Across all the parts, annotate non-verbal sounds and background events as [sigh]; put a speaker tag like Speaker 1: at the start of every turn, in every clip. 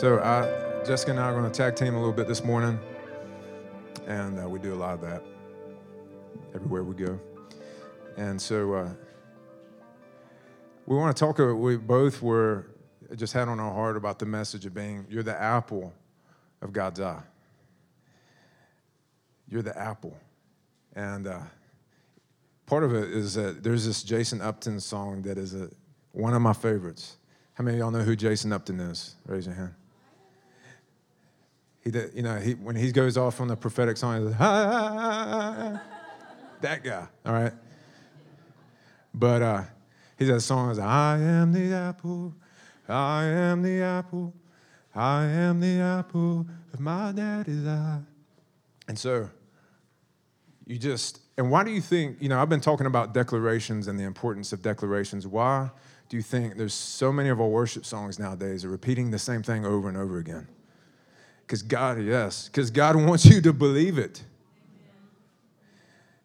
Speaker 1: So I, Jessica and I are going to tag team a little bit this morning, and uh, we do a lot of that everywhere we go. And so uh, we want to talk. uh, We both were just had on our heart about the message of being you're the apple of God's eye. You're the apple, and uh, part of it is that there's this Jason Upton song that is a, one of my favorites. How many of y'all know who Jason Upton is? Raise your hand. He did, you know, he, when he goes off on the prophetic song, like, ah, that guy, all right? But uh, he a song that's I am the apple, I am the apple, I am the apple of my daddy's eye. And so you just, and why do you think, you know, I've been talking about declarations and the importance of declarations. Why do you think there's so many of our worship songs nowadays are repeating the same thing over and over again? Because God, yes, because God wants you to believe it.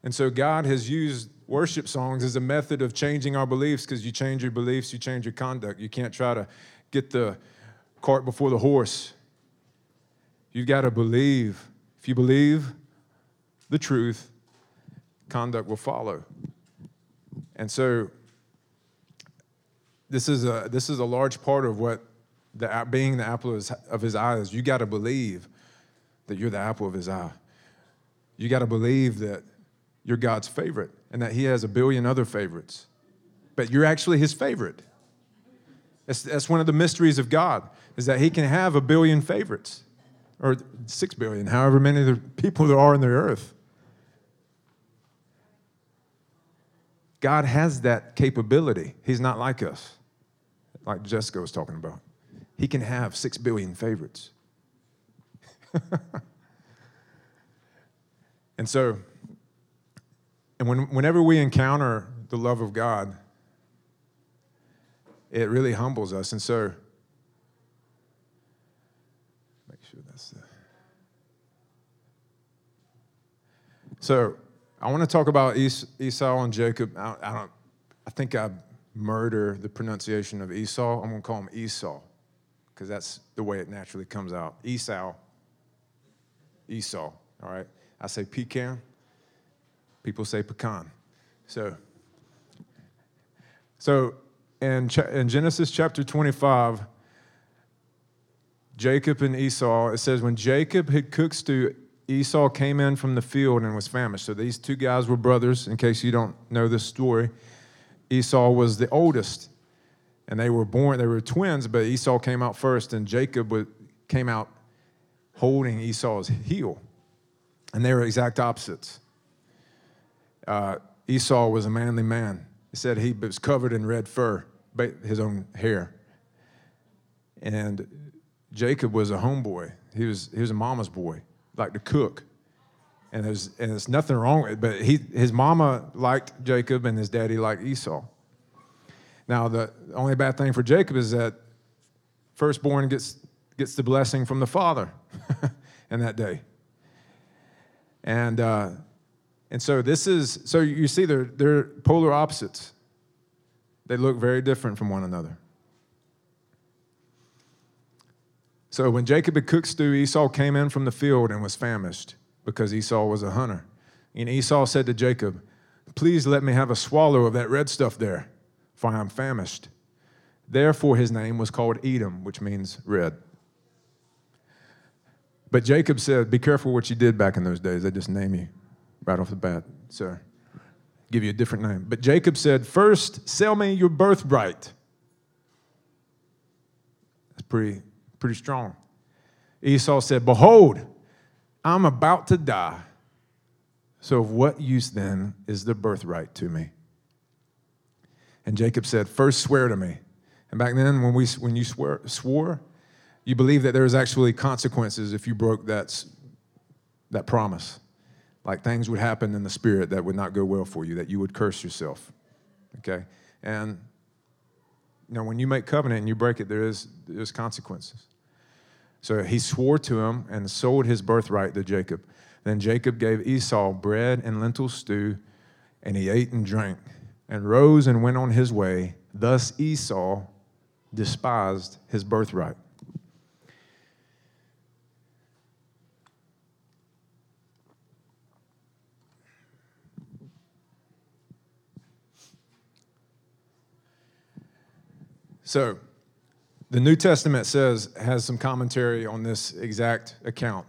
Speaker 1: And so God has used worship songs as a method of changing our beliefs because you change your beliefs, you change your conduct. You can't try to get the cart before the horse. You've got to believe. If you believe the truth, conduct will follow. And so this is a this is a large part of what the being the apple of his, of his eye. You got to believe that you're the apple of his eye. You got to believe that you're God's favorite and that he has a billion other favorites. But you're actually his favorite. That's, that's one of the mysteries of God, is that he can have a billion favorites, or six billion, however many the people there are in the earth. God has that capability. He's not like us, like Jessica was talking about. He can have six billion favorites. [laughs] and so, and when, whenever we encounter the love of God, it really humbles us. And so, make sure that's the. So, I want to talk about Es- Esau and Jacob. I, I don't. I think I murder the pronunciation of Esau. I'm going to call him Esau because that's the way it naturally comes out. Esau. Esau. All right. I say pecan. People say pecan. So, so in, in Genesis chapter 25, Jacob and Esau, it says, when Jacob had cooked stew, Esau came in from the field and was famished. So these two guys were brothers, in case you don't know this story. Esau was the oldest, and they were born, they were twins, but Esau came out first, and Jacob came out holding Esau's heel. And they were exact opposites. Uh, Esau was a manly man. He said he was covered in red fur, his own hair. And Jacob was a homeboy. He was, he was a mama's boy, like to cook. And there's, and there's nothing wrong with it, but he, his mama liked Jacob and his daddy liked Esau. Now, the only bad thing for Jacob is that firstborn gets, gets the blessing from the father [laughs] in that day. And, uh, and so this is, so you see they're, they're polar opposites. They look very different from one another. So when Jacob had cooked stew, Esau came in from the field and was famished because Esau was a hunter. And Esau said to Jacob, Please let me have a swallow of that red stuff there, for I am famished. Therefore, his name was called Edom, which means red. But Jacob said, Be careful what you did back in those days. They just name you right off the bat. sir. give you a different name. But Jacob said, First, sell me your birthright. That's pretty, pretty strong. Esau said, Behold, I'm about to die. So, of what use then is the birthright to me? And Jacob said, First, swear to me. And back then, when, we, when you swear, swore, you believe that there was actually consequences if you broke that, that promise. Like things would happen in the spirit that would not go well for you, that you would curse yourself. Okay? And you when you make covenant and you break it, there is there's consequences. So he swore to him and sold his birthright to Jacob. Then Jacob gave Esau bread and lentil stew, and he ate and drank, and rose and went on his way. Thus Esau despised his birthright. So, the New Testament says, has some commentary on this exact account.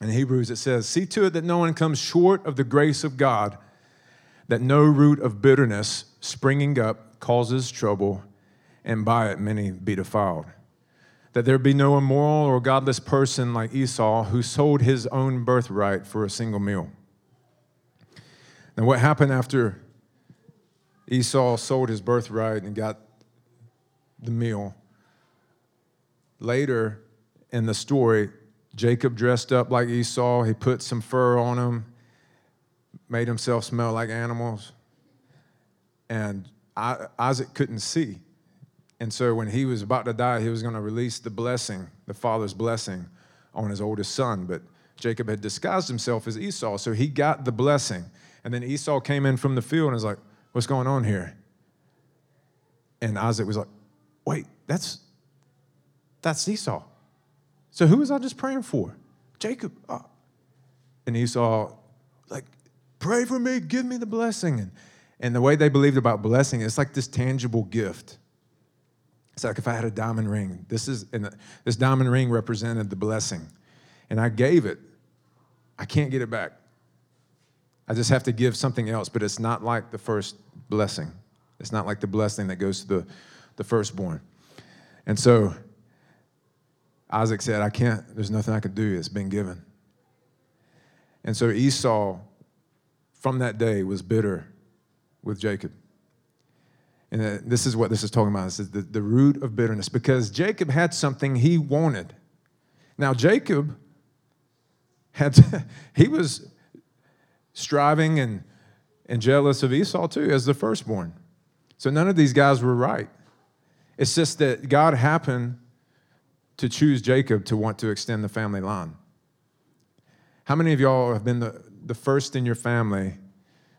Speaker 1: In Hebrews, it says, See to it that no one comes short of the grace of God that no root of bitterness springing up causes trouble, and by it many be defiled. That there be no immoral or godless person like Esau who sold his own birthright for a single meal. Now, what happened after Esau sold his birthright and got the meal? Later in the story, Jacob dressed up like Esau. He put some fur on him, made himself smell like animals. And Isaac couldn't see. And so when he was about to die, he was going to release the blessing, the father's blessing on his oldest son. But Jacob had disguised himself as Esau, so he got the blessing. And then Esau came in from the field and was like, What's going on here? And Isaac was like, Wait, that's that's Esau. So who was I just praying for? Jacob. Oh. And Esau, pray for me, give me the blessing. And, and the way they believed about blessing, it's like this tangible gift. It's like if I had a diamond ring. This is and this diamond ring represented the blessing. And I gave it. I can't get it back. I just have to give something else, but it's not like the first blessing. It's not like the blessing that goes to the, the firstborn. And so Isaac said, I can't, there's nothing I can do. It's been given. And so Esau, from that day, was bitter with Jacob. And uh, this is what this is talking about. This is the, the root of bitterness because Jacob had something he wanted. Now, Jacob had, to, [laughs] he was striving and, and jealous of Esau too as the firstborn. So none of these guys were right. It's just that God happened to choose Jacob to want to extend the family line. How many of y'all have been the, the first in your family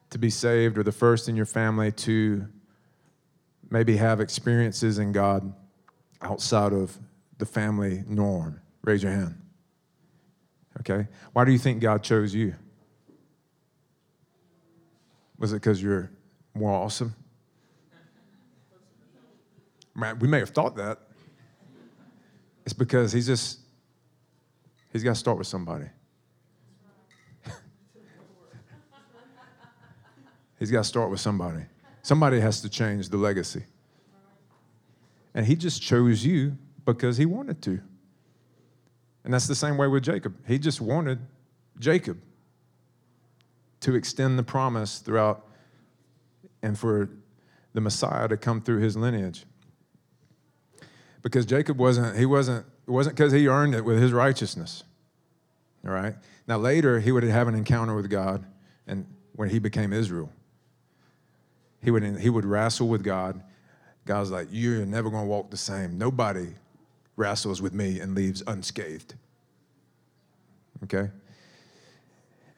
Speaker 1: to be saved or the first in your family to maybe have experiences in God outside of the family norm? Raise your hand. Okay? Why do you think God chose you? Was it because you're more awesome? Man, We may have thought that. It's because he's just, he's got to start with somebody. He's got to start with somebody. Somebody has to change the legacy. And he just chose you because he wanted to. And that's the same way with Jacob. He just wanted Jacob to extend the promise throughout and for the Messiah to come through his lineage. Because Jacob wasn't, he wasn't, it wasn't because he earned it with his righteousness. All right? Now later he would have an encounter with God and when he became Israel. He would, he would wrestle with God. God's like, You're never gonna walk the same. Nobody wrestles with me and leaves unscathed. Okay?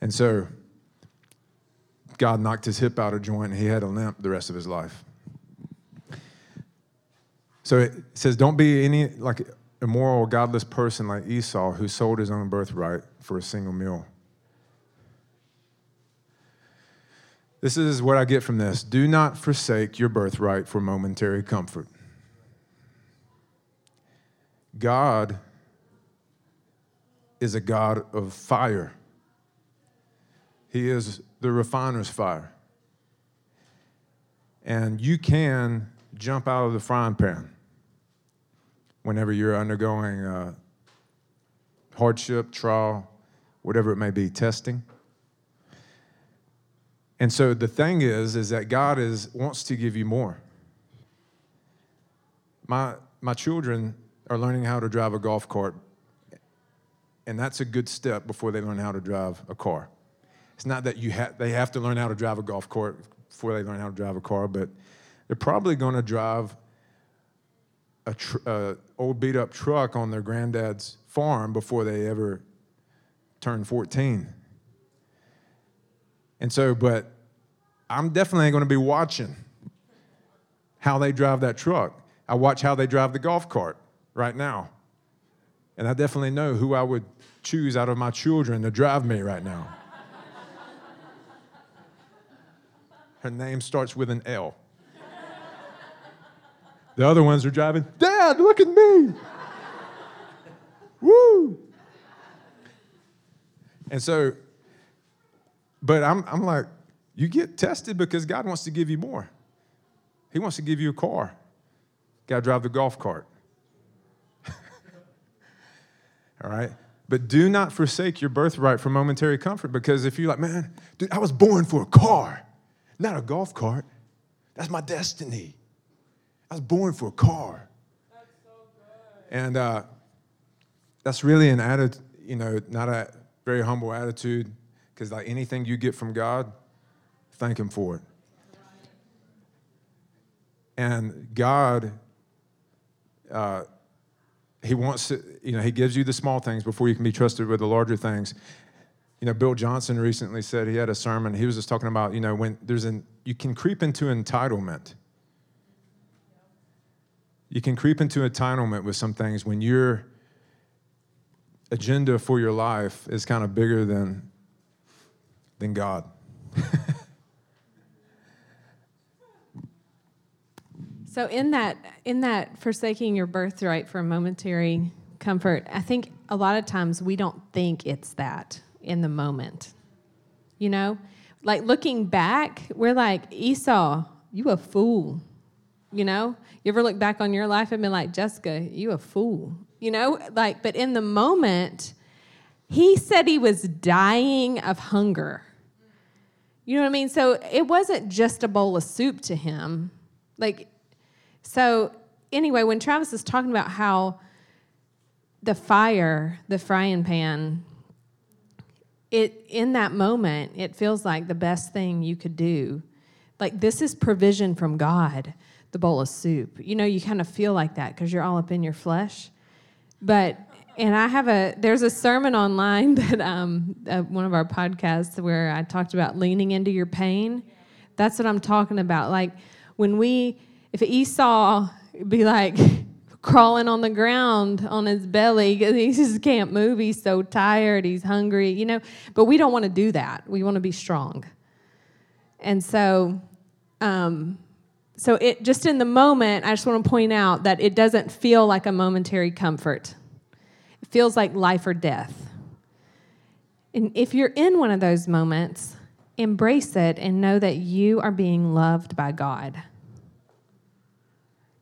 Speaker 1: And so God knocked his hip out of joint and he had a limp the rest of his life. So it says, don't be any like immoral, godless person like Esau who sold his own birthright for a single meal. This is what I get from this. Do not forsake your birthright for momentary comfort. God is a God of fire. He is the refiner's fire. And you can jump out of the frying pan whenever you're undergoing uh, hardship, trial, whatever it may be, testing. And so the thing is, is that God is wants to give you more. My my children are learning how to drive a golf cart, and that's a good step before they learn how to drive a car. It's not that you ha- they have to learn how to drive a golf cart before they learn how to drive a car, but they're probably going to drive a tr- uh, old beat up truck on their granddad's farm before they ever turn 14. And so, but I'm definitely going to be watching how they drive that truck. I watch how they drive the golf cart right now. And I definitely know who I would choose out of my children to drive me right now. Her name starts with an L. The other ones are driving, Dad, look at me. Woo. And so, but I'm, I'm like, you get tested because God wants to give you more. He wants to give you a car. Got to drive the golf cart. [laughs] All right? But do not forsake your birthright for momentary comfort because if you're like, man, dude, I was born for a car, not a golf cart. That's my destiny. I was born for a car. So and uh, that's really an attitude, you know, not a very humble attitude because like anything you get from God, thank Him for it. And God, uh, He wants to, you know, He gives you the small things before you can be trusted with the larger things. You know, Bill Johnson recently said he had a sermon. He was just talking about, you know, when there's an, you can creep into entitlement. You can creep into entitlement with some things when your agenda for your life is kind of bigger than, than God. [laughs]
Speaker 2: So in that in that forsaking your birthright for momentary comfort, I think a lot of times we don't think it's that in the moment. You know? Like looking back, we're like, Esau, you a fool. You know? You ever look back on your life and be like, Jessica, you a fool. You know? Like, but in the moment, he said he was dying of hunger. You know what I mean? So it wasn't just a bowl of soup to him. Like so, anyway, when Travis is talking about how the fire, the frying pan, it in that moment, it feels like the best thing you could do. Like this is provision from God, the bowl of soup. You know, you kind of feel like that because you're all up in your flesh. But and I have a there's a sermon online [laughs] that um uh, one of our podcasts where I talked about leaning into your pain. That's what I'm talking about. Like when we if Esau be like [laughs] crawling on the ground on his belly because he just can't move, he's so tired, he's hungry, you know. But we don't want to do that. We want to be strong. And so, um, so it just in the moment, I just want to point out that it doesn't feel like a momentary comfort. Feels like life or death. And if you're in one of those moments, embrace it and know that you are being loved by God.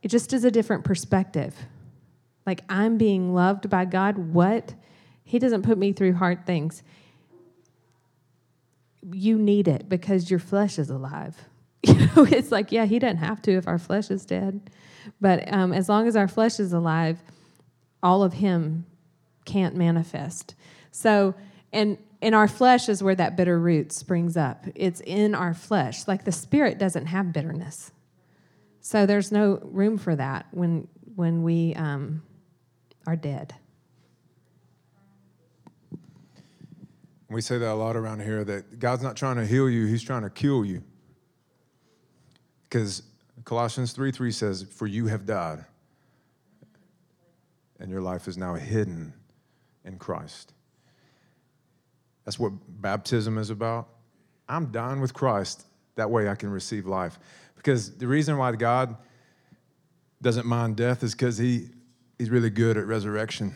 Speaker 2: It just is a different perspective. Like, I'm being loved by God. What? He doesn't put me through hard things. You need it because your flesh is alive. [laughs] You know, it's like, yeah, he doesn't have to if our flesh is dead. But um, as long as our flesh is alive, all of him can't manifest. So, and in our flesh is where that bitter root springs up. It's in our flesh. Like the spirit doesn't have bitterness. So there's no room for that when when we um, are dead.
Speaker 1: We say that a lot around here that God's not trying to heal you, He's trying to kill you. Because Colossians 3 3 says, For you have died, and your life is now hidden in Christ. That's what baptism is about. I'm dying with Christ. That way I can receive life. Because the reason why God doesn't mind death is because he, he's really good at resurrection.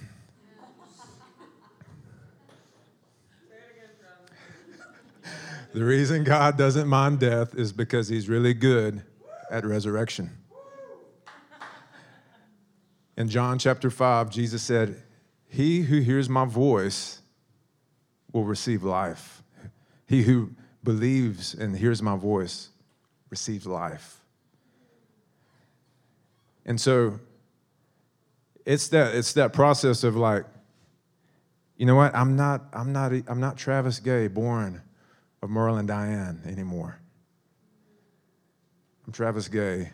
Speaker 1: the reason God doesn't mind death is because he's really good at resurrection. In John chapter 5, Jesus said, He who hears my voice will receive life. He who believes and hears my voice receives life. And so it's that it's that process of like, you know what? I'm not I'm not I'm not Travis Gay born of Merle and Diane anymore. I'm Travis Gay,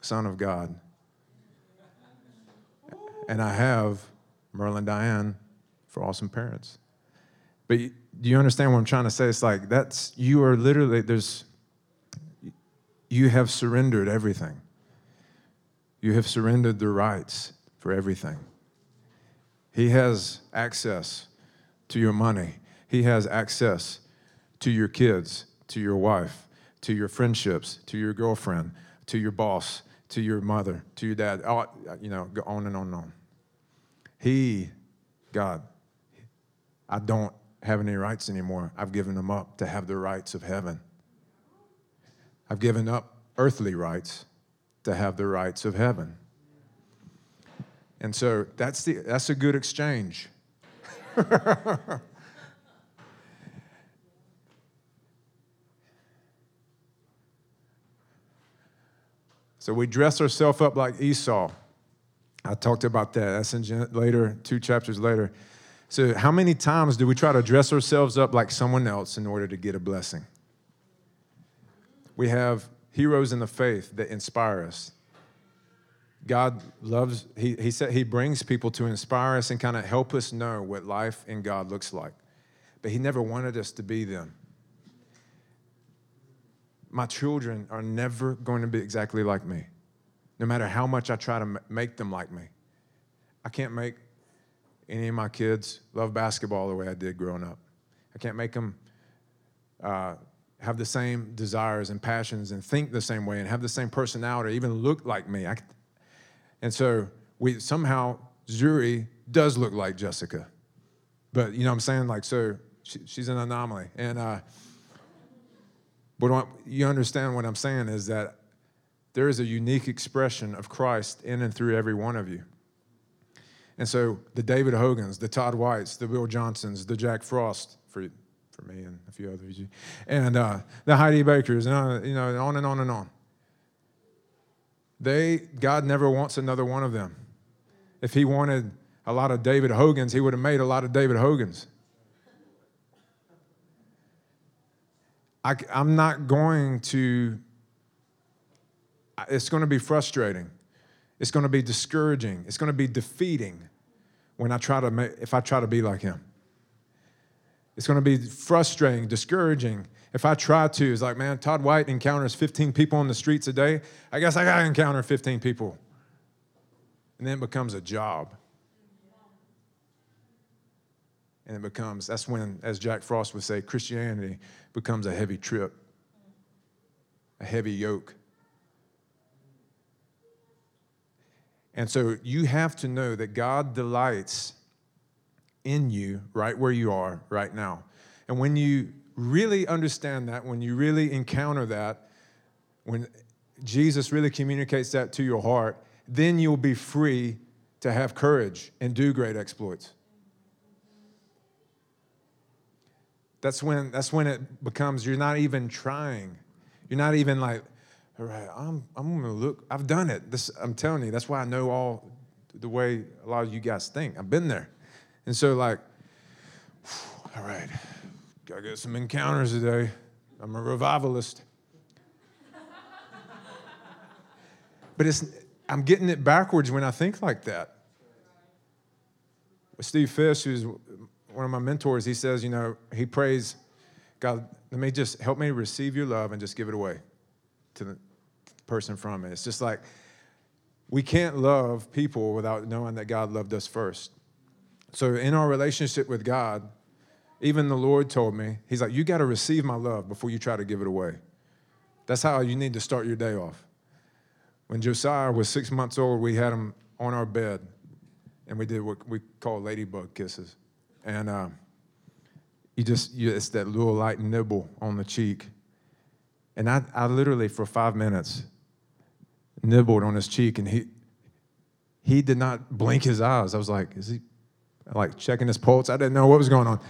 Speaker 1: son of God. And I have Merle and Diane for awesome parents. But do you understand what I'm trying to say? It's like that's you are literally there's you have surrendered everything. You have surrendered the rights for everything. He has access to your money. He has access to your kids, to your wife, to your friendships, to your girlfriend, to your boss, to your mother, to your dad, you know, go on and on and on. He, God, I don't have any rights anymore. I've given them up to have the rights of heaven. I've given up earthly rights to have the rights of heaven. And so that's, the, that's a good exchange. [laughs] so we dress ourselves up like Esau. I talked about that. That's in later, two chapters later. So, how many times do we try to dress ourselves up like someone else in order to get a blessing? We have heroes in the faith that inspire us. God loves, he, he said he brings people to inspire us and kind of help us know what life in God looks like. But he never wanted us to be them. My children are never going to be exactly like me, no matter how much I try to make them like me. I can't make any of my kids love basketball the way I did growing up. I can't make them uh, have the same desires and passions and think the same way and have the same personality, even look like me. I, and so we somehow Zuri does look like Jessica, but you know what I'm saying? Like so, she, she's an anomaly. And uh, but you understand what I'm saying is that there is a unique expression of Christ in and through every one of you. And so the David Hogans, the Todd Whites, the Bill Johnsons, the Jack Frost, for, for me and a few others, and uh, the Heidi Bakers, and uh, you know, on and on and on. They, God never wants another one of them. If He wanted a lot of David Hogans, He would have made a lot of David Hogans. I, I'm not going to, it's going to be frustrating. It's going to be discouraging. It's going to be defeating when I try to make, if I try to be like him. It's going to be frustrating, discouraging if I try to, it's like, man, Todd White encounters 15 people on the streets a day. I guess I got to encounter 15 people. And then it becomes a job. And it becomes, that's when, as Jack Frost would say, Christianity becomes a heavy trip, a heavy yoke. And so you have to know that God delights in you right where you are right now. And when you really understand that, when you really encounter that, when Jesus really communicates that to your heart, then you'll be free to have courage and do great exploits. That's when, that's when it becomes you're not even trying. You're not even like, all right, I'm, I'm gonna look, I've done it. This, I'm telling you, that's why I know all the way a lot of you guys think. I've been there. And so, like, all right, Gotta get some encounters today. I'm a revivalist. but it's, I'm getting it backwards when I think like that. Steve Fish, who's one of my mentors, he says, you know, he prays, God, let me just help me receive your love and just give it away to the person from it. It's just like we can't love people without knowing that God loved us first. So in our relationship with God, even the Lord told me, He's like, you got to receive my love before you try to give it away. That's how you need to start your day off. When Josiah was six months old, we had him on our bed, and we did what we call ladybug kisses. And uh, you just, you, it's that little light nibble on the cheek. And I, I literally, for five minutes, nibbled on his cheek, and he, he did not blink his eyes. I was like, is he like checking his pulse? I didn't know what was going on.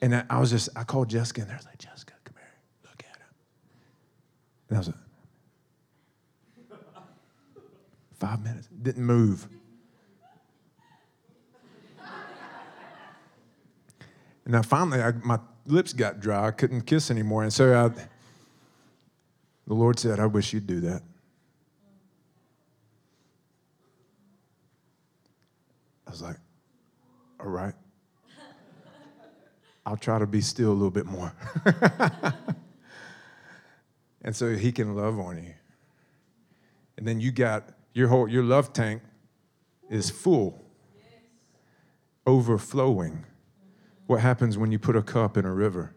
Speaker 1: And I was just, I called Jessica and I was like, Jessica, come here, look at him. And I was like, five minutes, didn't move. And now finally, I, my lips got dry. I couldn't kiss anymore. And so I, the Lord said, I wish you'd do that. I was like, all right. I'll try to be still a little bit more. [laughs] and so he can love on you. And then you got your whole your love tank is full. Overflowing. What happens when you put a cup in a river?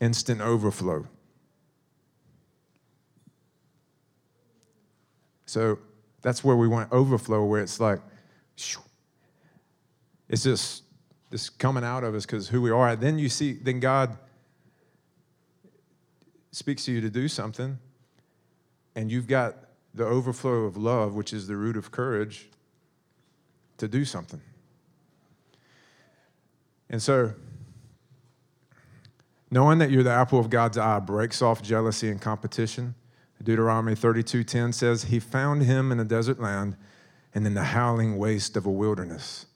Speaker 1: instant overflow. So that's where we want overflow, where it's like, it's just this coming out of us because who we are. And then you see, then God speaks to you to do something, and you've got the overflow of love, which is the root of courage, to do something. And so, knowing that you're the apple of God's eye breaks off jealousy and competition. Deuteronomy 32:10 says, "He found him in a desert land and in the howling waste of a wilderness."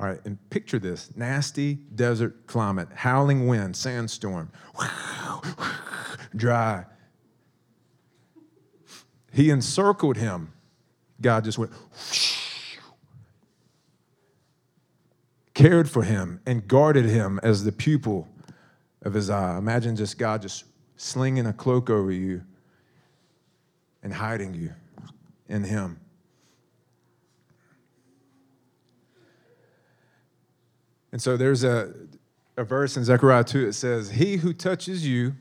Speaker 1: All right, and picture this nasty desert climate, howling wind, sandstorm, dry. He encircled him. God just went, cared for him, and guarded him as the pupil of his eye. Imagine just God just slinging a cloak over you and hiding you in him. And so there's a, a verse in Zechariah 2 that says, He who touches you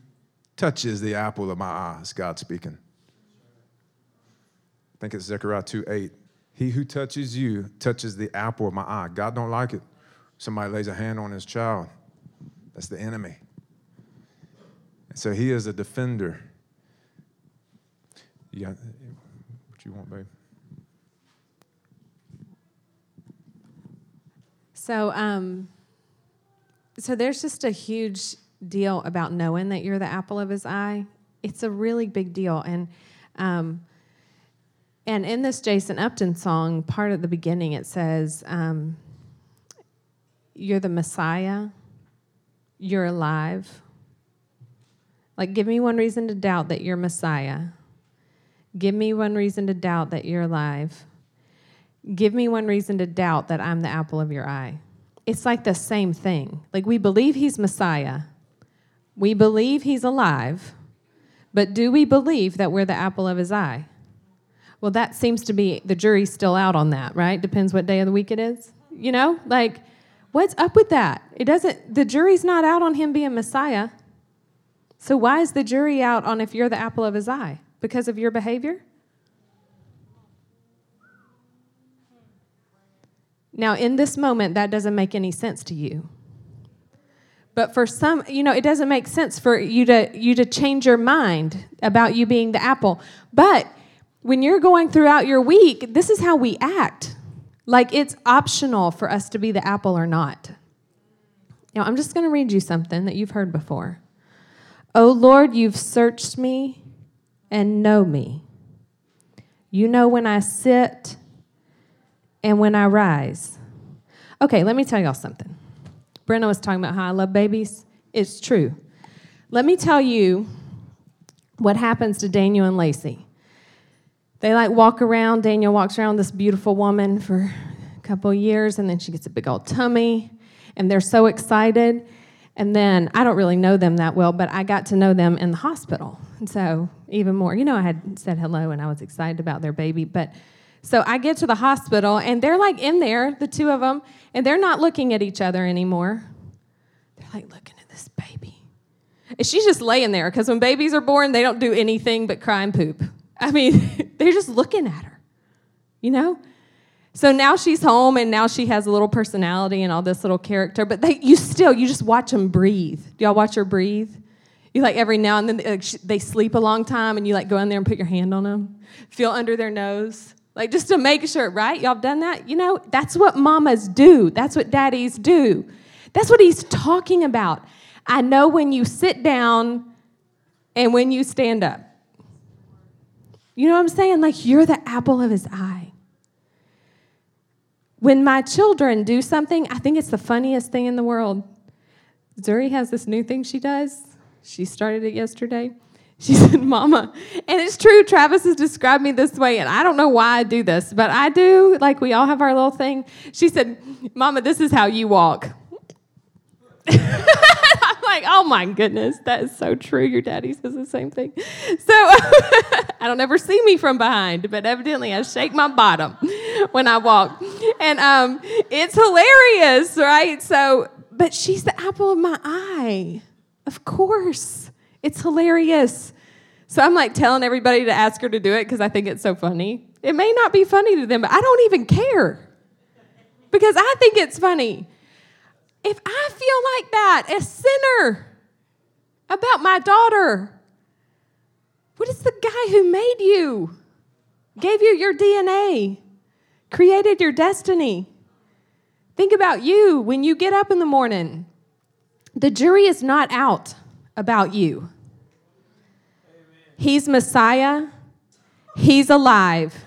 Speaker 1: touches the apple of my eye. God speaking. I think it's Zechariah 2 8. He who touches you touches the apple of my eye. God don't like it. Somebody lays a hand on his child. That's the enemy. And so he is a defender. You got what you want, babe?
Speaker 2: So, um, so there's just a huge deal about knowing that you're the apple of his eye. It's a really big deal, and um, and in this Jason Upton song, part of the beginning it says, um, "You're the Messiah. You're alive." Like, give me one reason to doubt that you're Messiah. Give me one reason to doubt that you're alive. Give me one reason to doubt that I'm the apple of your eye. It's like the same thing. Like we believe he's Messiah, we believe he's alive, but do we believe that we're the apple of his eye? Well, that seems to be the jury's still out on that, right? Depends what day of the week it is. You know, like what's up with that? It doesn't, the jury's not out on him being Messiah. So why is the jury out on if you're the apple of his eye? Because of your behavior? Now, in this moment, that doesn't make any sense to you. But for some, you know, it doesn't make sense for you to you to change your mind about you being the apple. But when you're going throughout your week, this is how we act. Like it's optional for us to be the apple or not. Now, I'm just going to read you something that you've heard before. Oh Lord, you've searched me and know me. You know when I sit and when I rise. Okay, let me tell y'all something. Brenna was talking about how I love babies. It's true. Let me tell you what happens to Daniel and Lacey. They like walk around. Daniel walks around this beautiful woman for a couple years, and then she gets a big old tummy, and they're so excited. And then I don't really know them that well, but I got to know them in the hospital. And so, even more, you know, I had said hello and I was excited about their baby, but so I get to the hospital, and they're like in there, the two of them, and they're not looking at each other anymore. They're like looking at this baby. And she's just laying there because when babies are born, they don't do anything but cry and poop. I mean, [laughs] they're just looking at her, you know? So now she's home and now she has a little personality and all this little character, but they, you still, you just watch them breathe. Do y'all watch her breathe? You like every now and then like, they sleep a long time and you like go in there and put your hand on them, feel under their nose. Like just to make sure, right? Y'all done that? You know, that's what mamas do. That's what daddies do. That's what he's talking about. I know when you sit down and when you stand up. You know what I'm saying? Like you're the apple of his eye. When my children do something, I think it's the funniest thing in the world. Zuri has this new thing she does. She started it yesterday. [laughs] She said, Mama, and it's true, Travis has described me this way, and I don't know why I do this, but I do. Like, we all have our little thing. She said, Mama, this is how you walk. [laughs] Like, oh my goodness, that is so true. Your daddy says the same thing. So [laughs] I don't ever see me from behind, but evidently I shake my bottom when I walk. And um, it's hilarious, right? So, but she's the apple of my eye Of course. It's hilarious. So I'm like telling everybody to ask her to do it because I think it's so funny. It may not be funny to them, but I don't even care because I think it's funny. If I feel like that, a sinner, about my daughter, what is the guy who made you, gave you your DNA, created your destiny? Think about you when you get up in the morning. The jury is not out about you. He's Messiah, He's alive,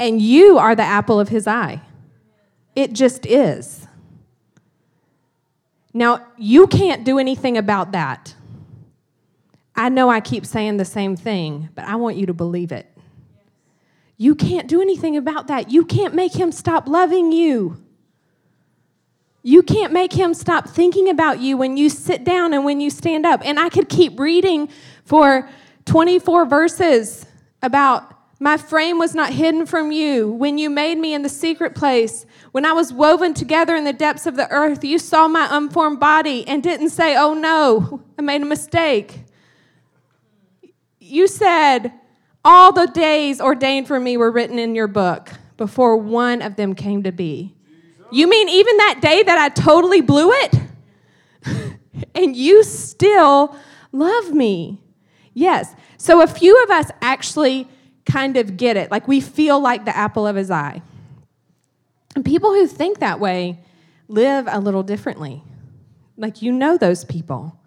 Speaker 2: and you are the apple of His eye. It just is. Now, you can't do anything about that. I know I keep saying the same thing, but I want you to believe it. You can't do anything about that. You can't make him stop loving you. You can't make him stop thinking about you when you sit down and when you stand up. And I could keep reading for 24 verses about my frame was not hidden from you when you made me in the secret place. When I was woven together in the depths of the earth, you saw my unformed body and didn't say, Oh no, I made a mistake. You said, All the days ordained for me were written in your book before one of them came to be. You mean even that day that I totally blew it? [laughs] and you still love me. Yes. So a few of us actually kind of get it. Like we feel like the apple of his eye. And people who think that way live a little differently. Like you know those people.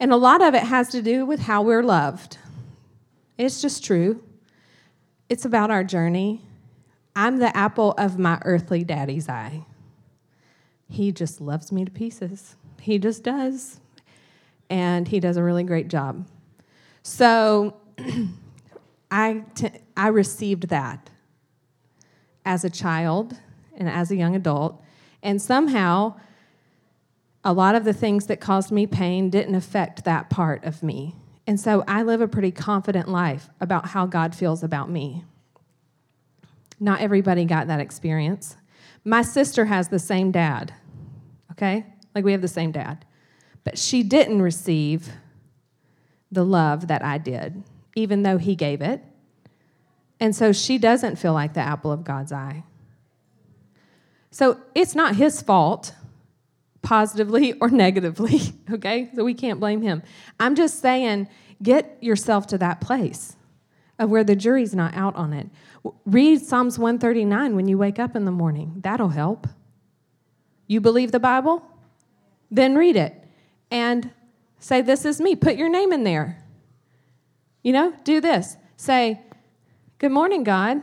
Speaker 2: And a lot of it has to do with how we're loved. It's just true. It's about our journey. I'm the apple of my earthly daddy's eye. He just loves me to pieces. He just does. And he does a really great job. So [clears throat] I, t- I received that as a child and as a young adult. And somehow, a lot of the things that caused me pain didn't affect that part of me. And so I live a pretty confident life about how God feels about me. Not everybody got that experience. My sister has the same dad, okay? Like we have the same dad. But she didn't receive the love that I did, even though he gave it. And so she doesn't feel like the apple of God's eye. So it's not his fault, positively or negatively, [laughs] okay? So we can't blame him. I'm just saying, get yourself to that place of where the jury's not out on it. Read Psalms 139 when you wake up in the morning. That'll help. You believe the Bible? Then read it and say, This is me. Put your name in there. You know, do this. Say, Good morning, God.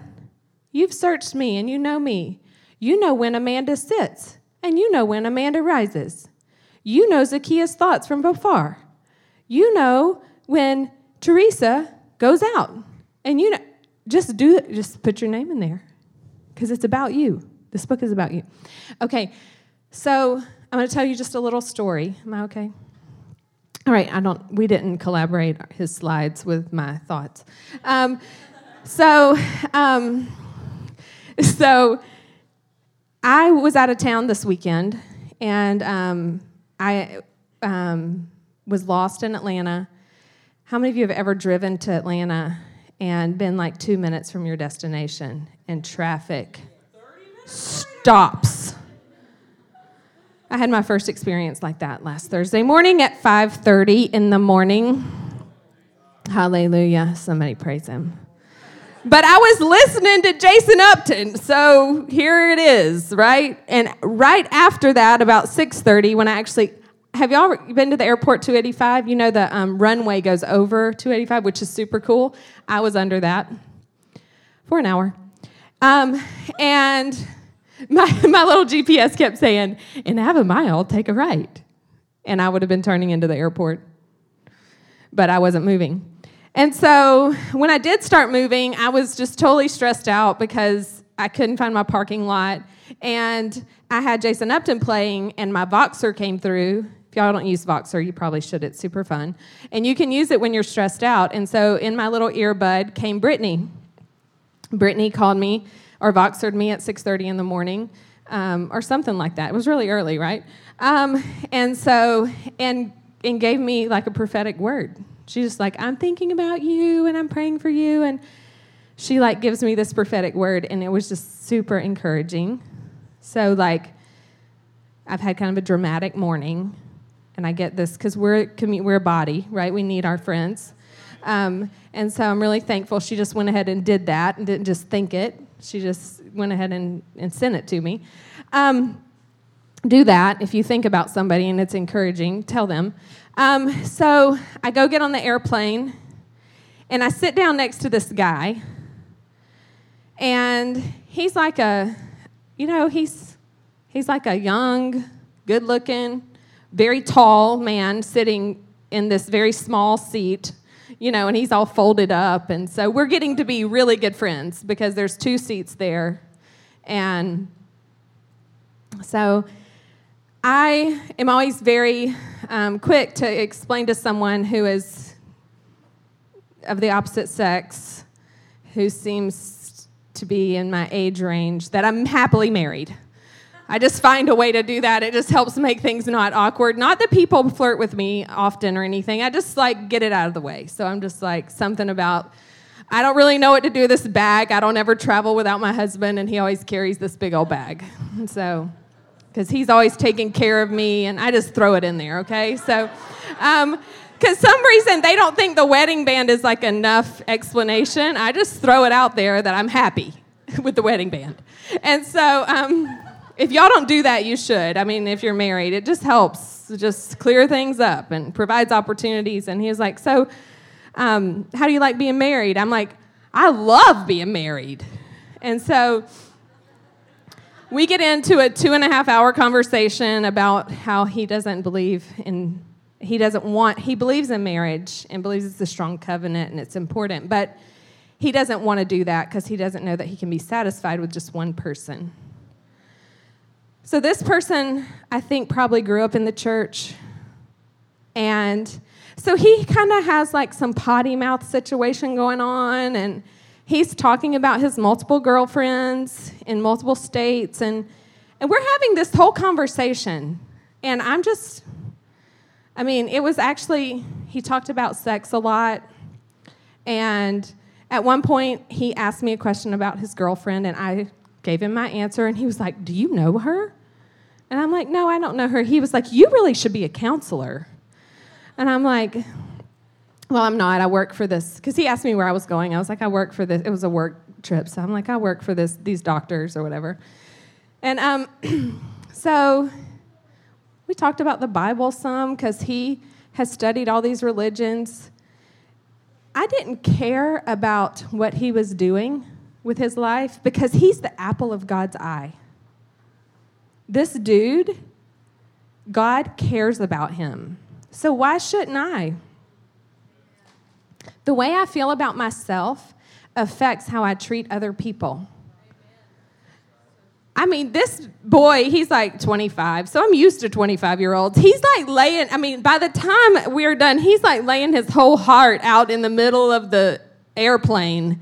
Speaker 2: You've searched me and you know me. You know when Amanda sits, and you know when Amanda rises. You know Zacchaeus' thoughts from afar. You know when Teresa goes out. And you know, just do it, just put your name in there because it's about you. This book is about you. Okay, so I'm going to tell you just a little story. Am I okay? All right, I don't, we didn't collaborate his slides with my thoughts. Um, so, um, so I was out of town this weekend, and um, I um, was lost in Atlanta. How many of you have ever driven to Atlanta and been like two minutes from your destination and traffic stops? I had my first experience like that last Thursday morning at 5:30 in the morning. Hallelujah. Somebody praise him. But I was listening to Jason Upton, so here it is, right? And right after that, about 6:30, when I actually have y'all been to the airport 285? You know the um, runway goes over 285, which is super cool. I was under that for an hour, um, and my [laughs] my little GPS kept saying, "In half a mile, take a right," and I would have been turning into the airport, but I wasn't moving. And so when I did start moving, I was just totally stressed out because I couldn't find my parking lot. And I had Jason Upton playing, and my Voxer came through. If y'all don't use Voxer, you probably should. It's super fun. And you can use it when you're stressed out. And so in my little earbud came Brittany. Brittany called me or Voxered me at 6.30 in the morning um, or something like that. It was really early, right? Um, and so, and and gave me like a prophetic word. She's just like, I'm thinking about you and I'm praying for you. And she like gives me this prophetic word, and it was just super encouraging. So, like, I've had kind of a dramatic morning, and I get this because we're, we're a body, right? We need our friends. Um, and so I'm really thankful she just went ahead and did that and didn't just think it. She just went ahead and, and sent it to me. Um, do that if you think about somebody and it's encouraging, tell them. Um, so I go get on the airplane and I sit down next to this guy. And he's like a, you know, he's, he's like a young, good looking, very tall man sitting in this very small seat, you know, and he's all folded up. And so we're getting to be really good friends because there's two seats there. And so I am always very um, quick to explain to someone who is of the opposite sex, who seems to be in my age range, that I'm happily married. I just find a way to do that. It just helps make things not awkward. Not that people flirt with me often or anything. I just like get it out of the way. So I'm just like something about I don't really know what to do with this bag. I don't ever travel without my husband, and he always carries this big old bag. And [laughs] so because he's always taking care of me, and I just throw it in there, okay? So, um, because some reason they don't think the wedding band is like enough explanation. I just throw it out there that I'm happy [laughs] with the wedding band. And so, um, if y'all don't do that, you should. I mean, if you're married, it just helps, just clear things up and provides opportunities. And he was like, So, um, how do you like being married? I'm like, I love being married. And so, we get into a two and a half hour conversation about how he doesn't believe in he doesn't want he believes in marriage and believes it's a strong covenant and it's important but he doesn't want to do that because he doesn't know that he can be satisfied with just one person so this person i think probably grew up in the church. And so he kind of has like some potty mouth situation going on and he's talking about his multiple girlfriends in multiple states and and we're having this whole conversation. And i'm just i mean it was actually he talked about sex a lot. And at one point he asked me a question about his girlfriend and i gave him my answer and he was like do you know her and i'm like no i don't know her he was like you really should be a counselor and i'm like well, I'm not. I work for this because he asked me where I was going. I was like, I work for this. It was a work trip, so I'm like, I work for this these doctors or whatever. And um, [clears throat] so we talked about the Bible some because he has studied all these religions. I didn't care about what he was doing with his life because he's the apple of God's eye. This dude, God cares about him. So why shouldn't I? The way I feel about myself affects how I treat other people. I mean, this boy, he's like 25, so I'm used to 25 year olds. He's like laying, I mean, by the time we're done, he's like laying his whole heart out in the middle of the airplane.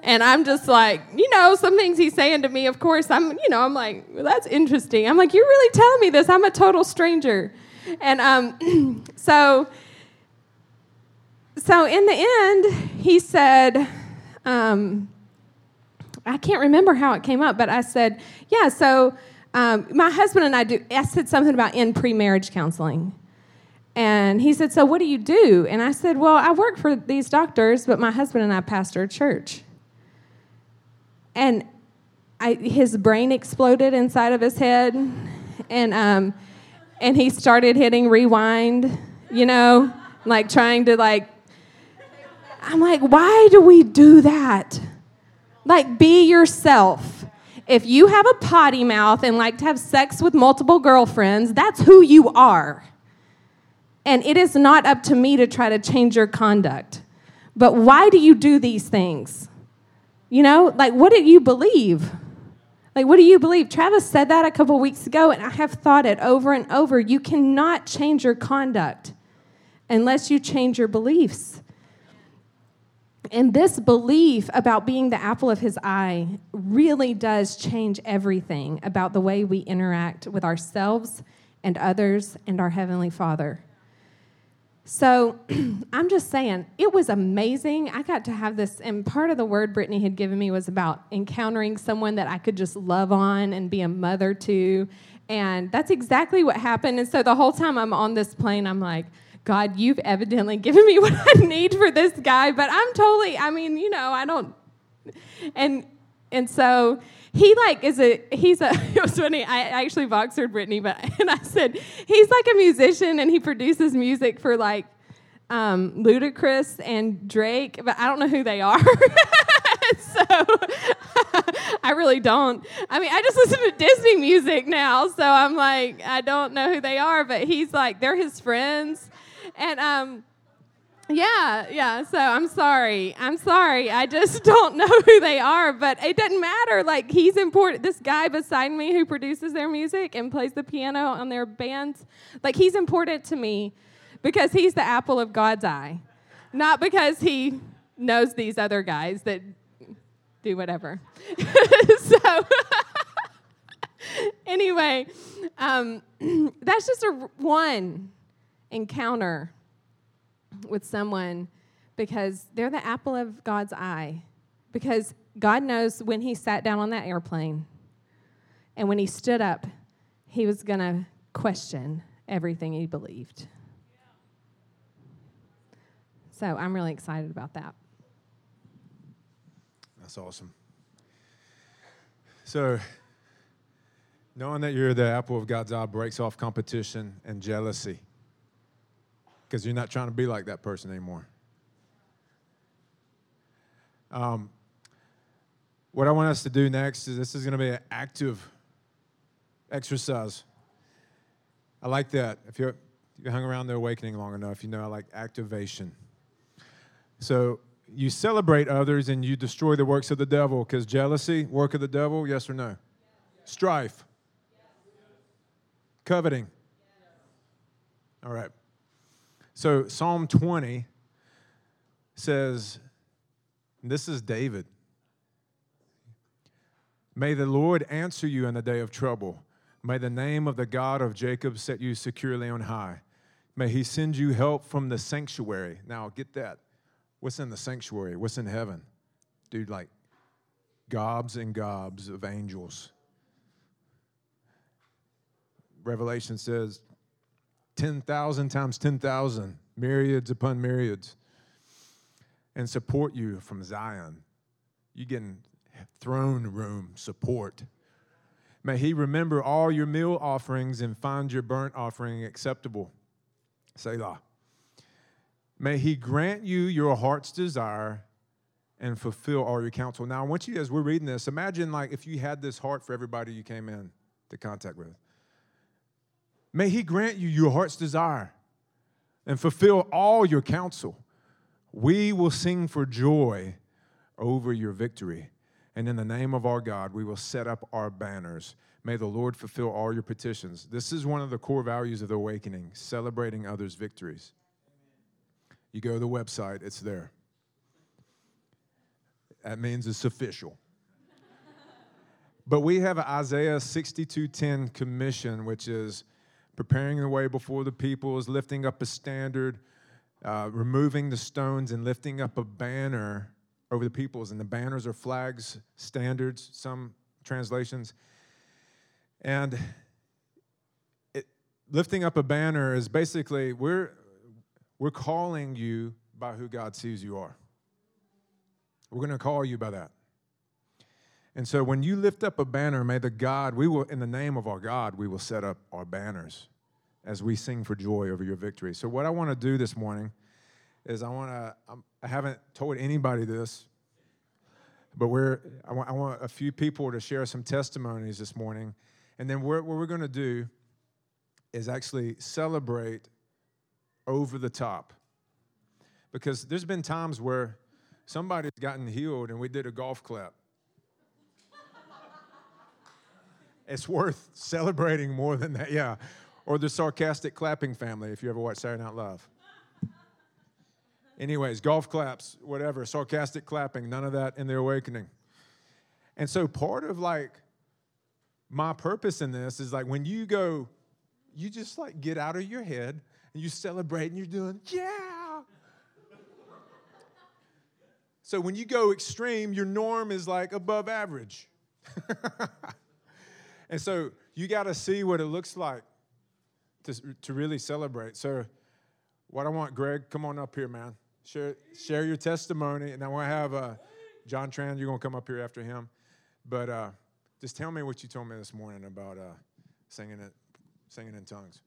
Speaker 2: And I'm just like, you know, some things he's saying to me, of course, I'm, you know, I'm like, well, that's interesting. I'm like, you're really telling me this? I'm a total stranger. And um, [clears throat] so so in the end, he said, um, I can't remember how it came up, but I said, yeah, so um, my husband and I do, I said something about in pre marriage counseling. And he said, So what do you do? And I said, Well, I work for these doctors, but my husband and I pastor a church. And I, his brain exploded inside of his head. And, um, and he started hitting rewind, you know, like trying to like I'm like, why do we do that? Like, be yourself. If you have a potty mouth and like to have sex with multiple girlfriends, that's who you are. And it is not up to me to try to change your conduct. But why do you do these things? You know, like, what do you believe? Like, what do you believe? Travis said that a couple weeks ago, and I have thought it over and over. You cannot change your conduct unless you change your beliefs. And this belief about being the apple of his eye really does change everything about the way we interact with ourselves and others and our Heavenly Father. So [clears throat] I'm just saying, it was amazing. I got to have this, and part of the word Brittany had given me was about encountering someone that I could just love on and be a mother to. And that's exactly what happened. And so the whole time I'm on this plane, I'm like, God, you've evidently [laughs] given me what I need for this guy, but I'm totally, I mean, you know, I don't. And and so he like is a he's a [laughs] it was funny i actually Voxered brittany but [laughs] and i said he's like a musician and he produces music for like um, ludacris and drake but i don't know who they are. [laughs] So i really don't. I mean i just listen to disney music now so i'm like i don't know who they are but he's like they're his friends. And um yeah, yeah. So I'm sorry. I'm sorry. I just [laughs] don't know who they are, but it doesn't matter. Like, he's important. This guy beside me who produces their music and plays the piano on their bands, like, he's important to me because he's the apple of God's eye, not because he knows these other guys that do whatever. [laughs] so, [laughs] anyway, um, [clears throat] that's just a one encounter with someone because they're the apple of God's eye. Because God knows when he sat down on that airplane and when he stood up, he was going to question everything he believed. So I'm really excited about that.
Speaker 1: That's awesome. So, knowing that you're the apple of God's eye breaks off competition and jealousy because you're not trying to be like that person anymore. Um, what I want us to do next is this is going to be an active exercise. I like that. If you you hung around the awakening long enough, you know I like activation. So you celebrate others and you destroy the works of the devil because jealousy, work of the devil, yes or no? Strife, coveting. All right. So Psalm 20 says, this is David. May the Lord answer you in the day of trouble. May the name of the God of Jacob set you securely on high. May he send you help from the sanctuary. Now, get that. What's in the sanctuary? What's in heaven? Dude, like gobs and gobs of angels. Revelation says 10,000 times 10,000, myriads upon myriads, and support you from Zion. You getting throne room support. May he remember all your meal offerings and find your burnt offering acceptable. Selah. May he grant you your heart's desire and fulfill all your counsel. Now, I want you, as we're reading this, imagine like if you had this heart for everybody you came in to contact with. May He grant you your heart's desire and fulfill all your counsel. We will sing for joy over your victory. And in the name of our God, we will set up our banners. May the Lord fulfill all your petitions. This is one of the core values of the awakening celebrating others' victories. You go to the website, it's there. That means it's official. but we have Isaiah 62:10 commission, which is preparing the way before the people, is lifting up a standard, uh, removing the stones, and lifting up a banner over the peoples. And the banners are flags, standards, some translations. And it, lifting up a banner is basically we're, we're calling you by who God sees you are. We're going to call you by that. And so when you lift up a banner, may the God, we will, in the name of our God, we will set up our banners as we sing for joy over your victory. So, what I want to do this morning is I want to, I haven't told anybody this, but we're, I want, I want a few people to share some testimonies this morning. And then what we're going to do is actually celebrate over the top. Because there's been times where somebody's gotten healed and we did a golf clap. It's worth celebrating more than that. Yeah. Or the sarcastic clapping family, if you ever watch Saturday Night Live. Anyways, golf claps, whatever, sarcastic clapping, none of that in the awakening. And so part of like my purpose in this is like when you go, you just like get out of your head and you celebrate and you're doing, yeah. so when you go extreme, your norm is like above average. [laughs] and so you got to see what it looks like to, to really celebrate. So, what I want, Greg, come on up here, man. Share, share your testimony. And I want to have uh, John Tran, you're going to come up here after him. But uh, just tell me what you told me this morning about uh, singing, it, singing in tongues.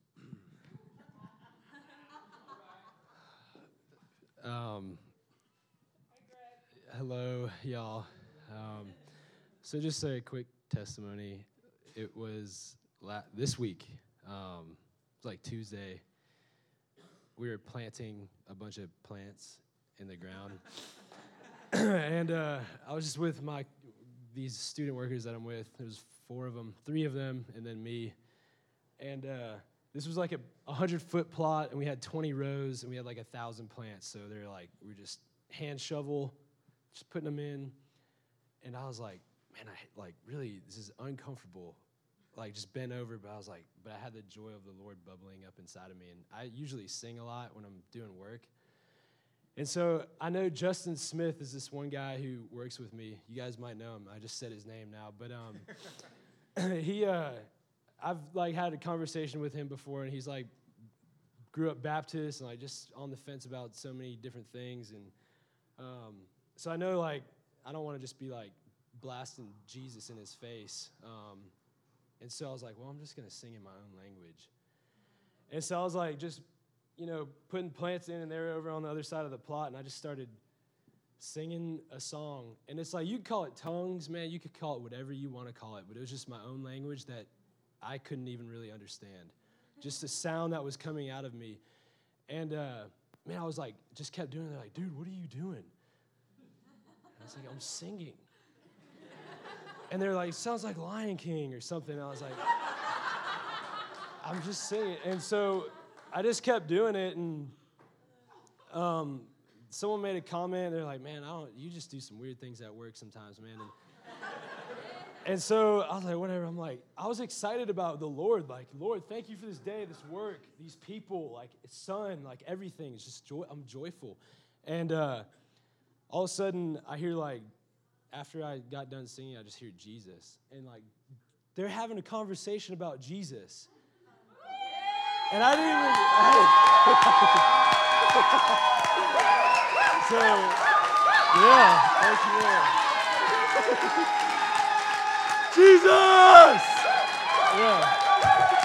Speaker 3: Um, hello, y'all. Um, so, just a quick testimony. It was la- this week. Um, it was like Tuesday. We were planting a bunch of plants in the ground, [coughs] and uh, I was just with my these student workers that I'm with. There's four of them, three of them, and then me. And uh, this was like a 100 foot plot, and we had 20 rows, and we had like a thousand plants. So they're like, we are just hand shovel, just putting them in. And I was like, man, I like really, this is uncomfortable. Like just bent over, but I was like, but I had the joy of the Lord bubbling up inside of me. And I usually sing a lot when I'm doing work. And so I know Justin Smith is this one guy who works with me. You guys might know him. I just said his name now, but um, [laughs] he, uh, I've like had a conversation with him before, and he's like grew up Baptist and like just on the fence about so many different things, and um, so I know like I don't want to just be like blasting Jesus in his face, um, and so I was like, well, I'm just gonna sing in my own language, and so I was like just you know putting plants in, and they're over on the other side of the plot, and I just started singing a song. And it's like, you call it tongues, man. You could call it whatever you want to call it. But it was just my own language that I couldn't even really understand. Just the sound that was coming out of me. And uh, man, I was like, just kept doing it. Like, dude, what are you doing? I was like, I'm singing. And they're like, sounds like Lion King or something. And I was like, [laughs] I'm just singing. And so I just kept doing it. And um, someone made a comment. They're like, man, I don't, you just do some weird things at work sometimes, man. And and so I was like, whatever. I'm like, I was excited about the Lord. Like, Lord, thank you for this day, this work, these people, like, son, like everything. It's just joy. I'm joyful. And uh, all of a sudden, I hear like, after I got done singing, I just hear Jesus. And like, they're having a conversation about Jesus. And I didn't even. [laughs] so, yeah, thank you. [laughs] Jesus! Yeah.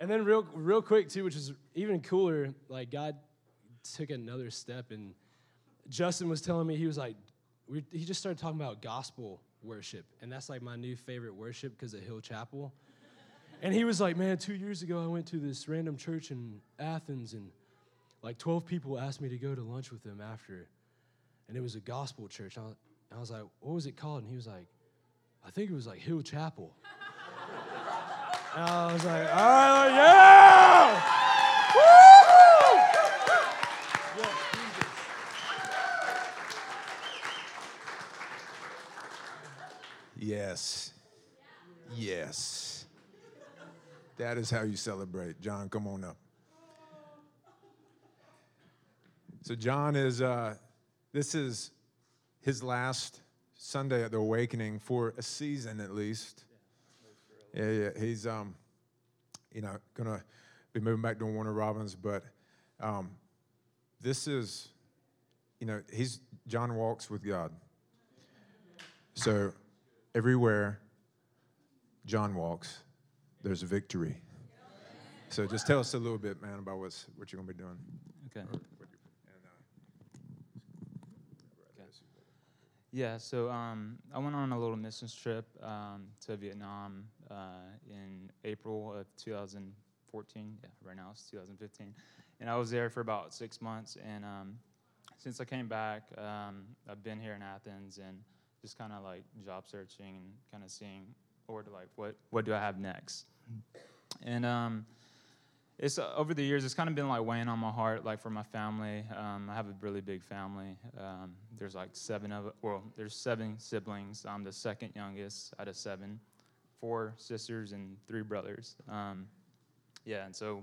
Speaker 3: And then real real quick too, which is even cooler, like God took another step and Justin was telling me he was like we, he just started talking about gospel worship. And that's like my new favorite worship because of Hill Chapel. And he was like, Man, two years ago, I went to this random church in Athens, and like 12 people asked me to go to lunch with them after. And it was a gospel church. And I was like, What was it called? And he was like, I think it was like Hill Chapel. And I was like, All right, yeah!
Speaker 1: Yes. Yes. That is how you celebrate. John, come on up. So, John is, uh, this is his last Sunday at the Awakening for a season at least. Yeah, yeah. He's, um, you know, gonna be moving back to Warner Robins, but um, this is, you know, he's John walks with God. So everywhere John walks, there's a victory. So just tell us a little bit, man, about what's, what you're going to be doing.
Speaker 4: Okay. Yeah, so um, I went on a little missions trip um, to Vietnam uh, in April of 2014. Yeah, right now it's 2015. And I was there for about six months. And um, since I came back, um, I've been here in Athens and just kind of like job searching and kind of seeing, or like what what do I have next? And um, it's uh, over the years it's kind of been like weighing on my heart like for my family. Um, i have a really big family. Um, there's like seven of well there's seven siblings. I'm the second youngest out of seven. Four sisters and three brothers. Um, yeah and so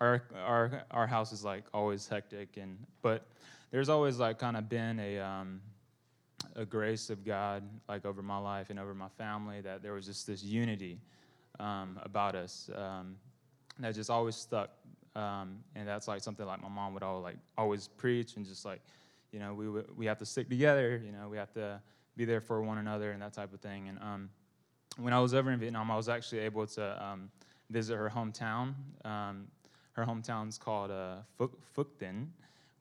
Speaker 4: our our our house is like always hectic and but there's always like kind of been a um, a grace of god like over my life and over my family that there was just this unity um, about us. Um, that just always stuck. Um, and that's like something like my mom would always like always preach and just like, you know, we we have to stick together. You know, we have to be there for one another and that type of thing. And um, when I was over in Vietnam, I was actually able to um, visit her hometown. Um, her hometown's called uh, Phuc Tinh,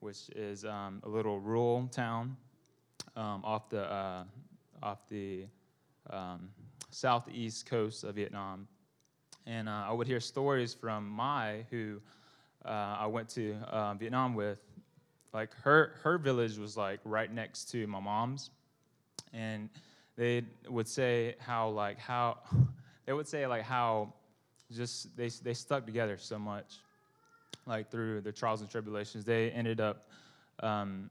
Speaker 4: which is um, a little rural town um, off the uh, off the southeast coast of Vietnam. And uh, I would hear stories from Mai, who uh, I went to uh, Vietnam with. Like her, her village was like right next to my mom's, and they would say how like how [laughs] they would say like how just they they stuck together so much, like through the trials and tribulations. They ended up. Um,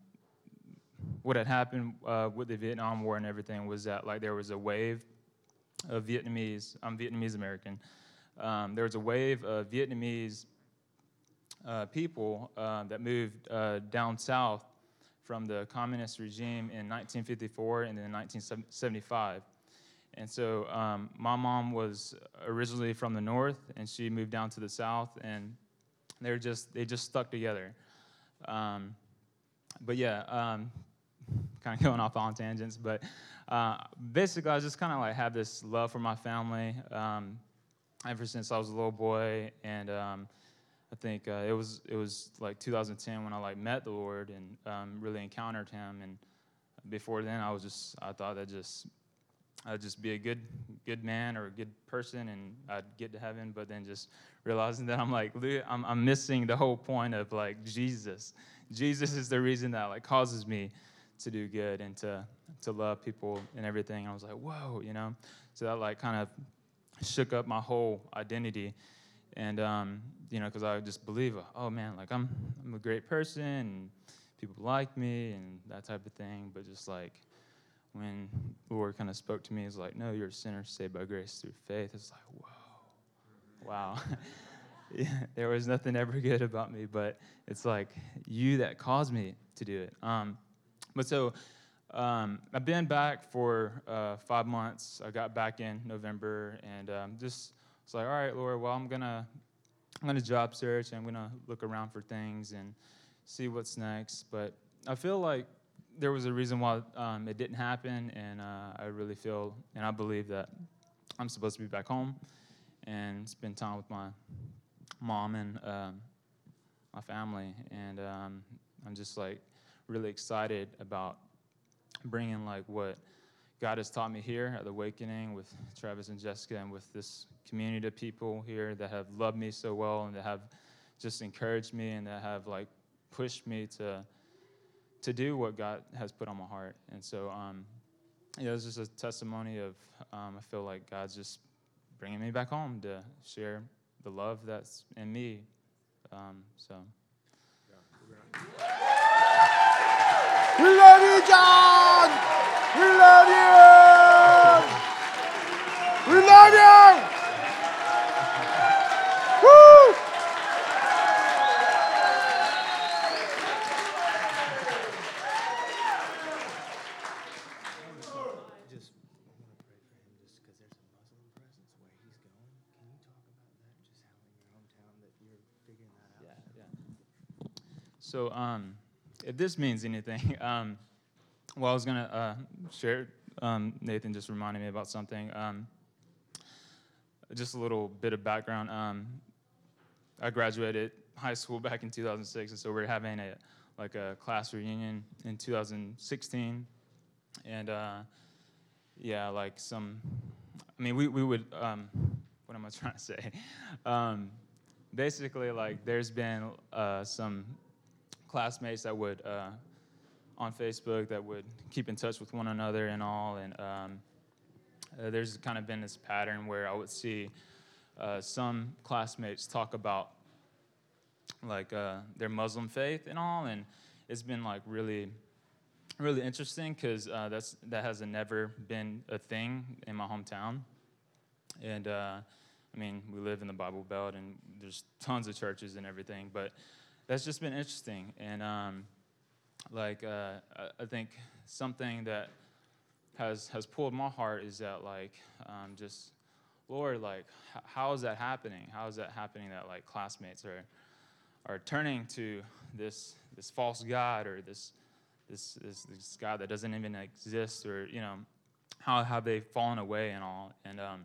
Speaker 4: what had happened uh, with the Vietnam War and everything was that like there was a wave of Vietnamese. I'm Vietnamese American um, there was a wave of Vietnamese uh, people uh, that moved uh, down south from the communist regime in 1954 and then 1975. And so um, my mom was originally from the north, and she moved down to the south, and they're just they just stuck together. Um, but yeah, um, kind of going off on tangents, but uh, basically I just kind of like have this love for my family. Um, ever since I was a little boy, and um, I think uh, it was it was like 2010 when I like met the Lord and um, really encountered Him. And before then, I was just I thought that just I'd just be a good good man or a good person, and I'd get to heaven. But then just realizing that I'm like I'm, I'm missing the whole point of like Jesus. Jesus is the reason that like causes me to do good and to to love people and everything. I was like, whoa, you know. So that like kind of shook up my whole identity. And, um, you know, because I just believe, oh man, like I'm, I'm a great person and people like me and that type of thing. But just like when the Lord kind of spoke to me, it's like, no, you're a sinner saved by grace through faith. It's like, whoa, wow. [laughs] yeah, there was nothing ever [laughs] good about me, but it's like you that caused me to do it. Um, but so um, I've been back for uh, five months. I got back in November, and um, just was like, all right, Lord, well, I'm gonna I'm gonna job search. And I'm gonna look around for things and see what's next. But I feel like there was a reason why um, it didn't happen, and uh, I really feel and I believe that I'm supposed to be back home and spend time with my mom and um, my family. And um, I'm just like really excited about bringing like what God has taught me here at the Awakening with Travis and Jessica and with this community of people here that have loved me so well and that have just encouraged me and that have like pushed me to to do what God has put on my heart. And so, um, know, it's just a testimony of um, I feel like God's just bringing me back home to share the love that's in me. Um, so. Yeah.
Speaker 1: We love you, John! We love you! We love you! Woo!
Speaker 4: So, um, if this means anything, [laughs] um, well, I was going to uh, share. Um, Nathan just reminded me about something. Um, just a little bit of background. Um, I graduated high school back in 2006, and so we're having a like a class reunion in 2016, and uh, yeah, like some. I mean, we we would. Um, what am I [laughs] trying to say? Um, basically, like there's been uh, some classmates that would uh, on Facebook that would keep in touch with one another and all. And um, uh, there's kind of been this pattern where I would see uh, some classmates talk about like uh, their Muslim faith and all, and it's been like really, really interesting because uh, that's that has never been a thing in my hometown, and uh, I mean we live in the Bible Belt and there's tons of churches and everything, but that's just been interesting and um, like uh, I- think something that has has pulled my heart is that like um, just Lord like how is that happening? How is that happening that like classmates are are turning to this this false god or this this this, this god that doesn't even exist or you know how have they fallen away and all and um,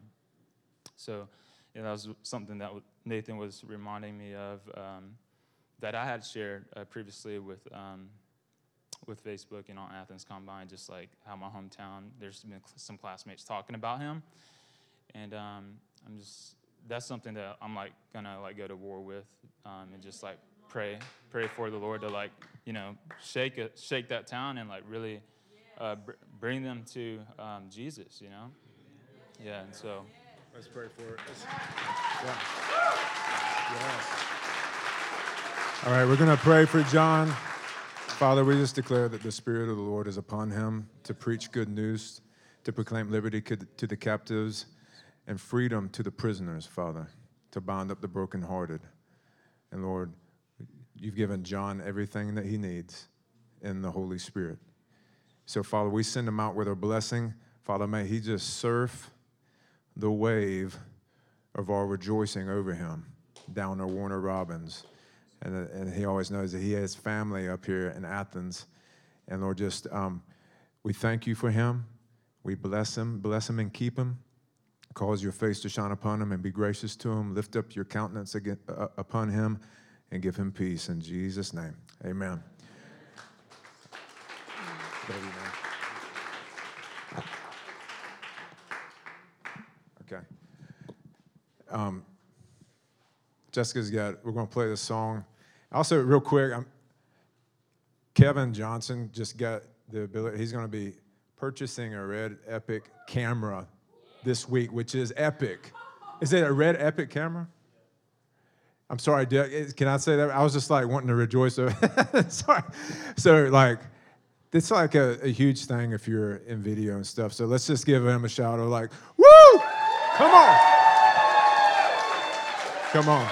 Speaker 4: so yeah, that was something that Nathan was reminding me of um, that I had shared uh, previously with um, with Facebook and on Athens Combine, just like how my hometown, there's been cl- some classmates talking about him, and um, I'm just that's something that I'm like gonna like go to war with, um, and just like pray, pray for the Lord to like you know shake it, shake that town and like really uh, br- bring them to um, Jesus, you know, yeah, and so.
Speaker 1: Let's pray for it. Yeah. Yes. All right, we're going to pray for John. Father, we just declare that the Spirit of the Lord is upon him to preach good news, to proclaim liberty to the captives and freedom to the prisoners, Father, to bind up the brokenhearted. And Lord, you've given John everything that he needs in the Holy Spirit. So, Father, we send him out with our blessing. Father, may he just surf the wave of our rejoicing over him down to Warner Robins. And, uh, and he always knows that he has family up here in Athens. And Lord, just um, we thank you for him. We bless him, bless him and keep him. Cause your face to shine upon him and be gracious to him. Lift up your countenance again, uh, upon him and give him peace. In Jesus' name, amen. Okay. Um, Jessica's got, we're going to play this song. Also, real quick, I'm, Kevin Johnson just got the ability, he's going to be purchasing a Red Epic camera this week, which is epic. Is it a Red Epic camera? I'm sorry, eh, can I say that? I was just like wanting to rejoice. [laughs] sorry. So, like, it's like a, a huge thing if you're in video and stuff. So let's just give him a shout out, like, woo! Come on. Come on.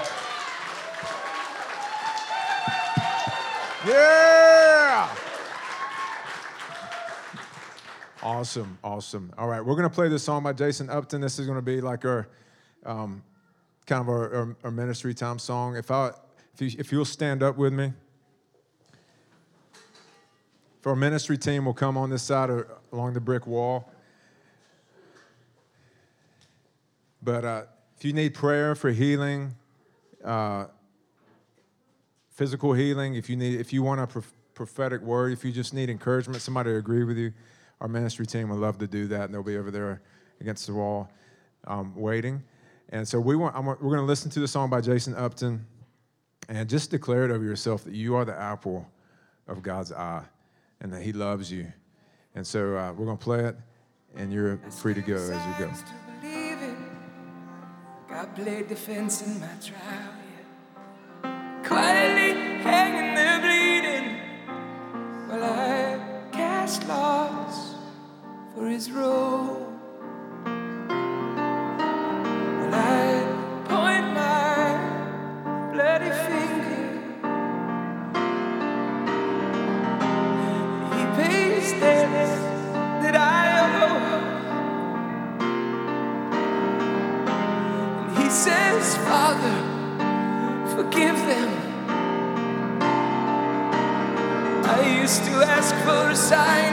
Speaker 1: Yeah! Awesome, awesome. All right, we're gonna play this song by Jason Upton. This is gonna be like our um, kind of our, our, our ministry time song. If I, if, you, if you'll stand up with me, if our ministry team will come on this side or along the brick wall. But uh, if you need prayer for healing, uh, physical healing, if you need, if you want a prophetic word, if you just need encouragement, somebody to agree with you, our ministry team would love to do that, and they'll be over there against the wall, um, waiting. And so we want, I'm, we're going to listen to the song by Jason Upton, and just declare it over yourself that you are the apple of God's eye, and that He loves you. And so uh, we're going to play it, and you're free to go as you go.
Speaker 5: Played defense in my trial, yeah. Quietly hanging there bleeding while I cast lots for his role. For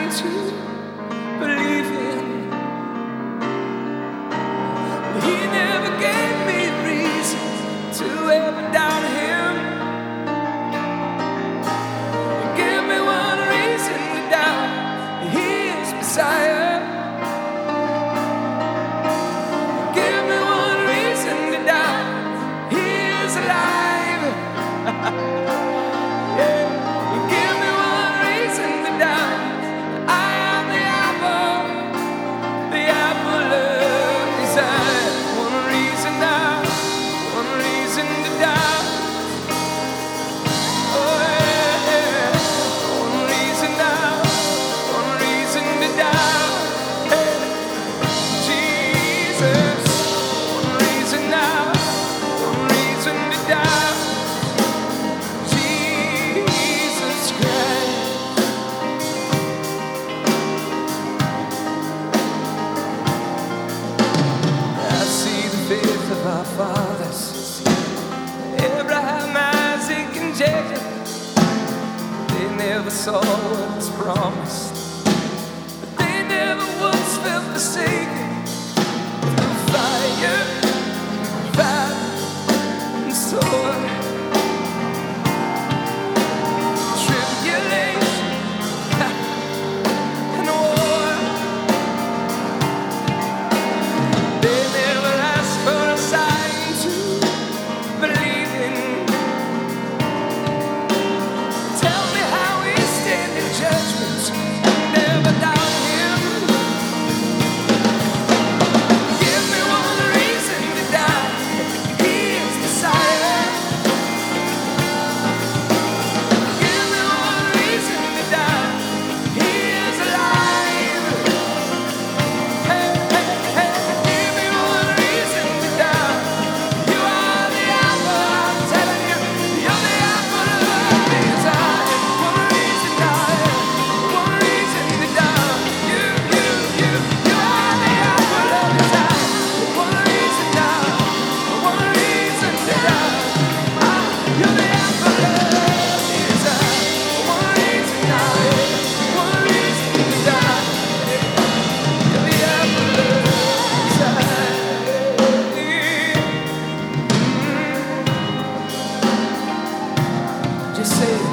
Speaker 5: say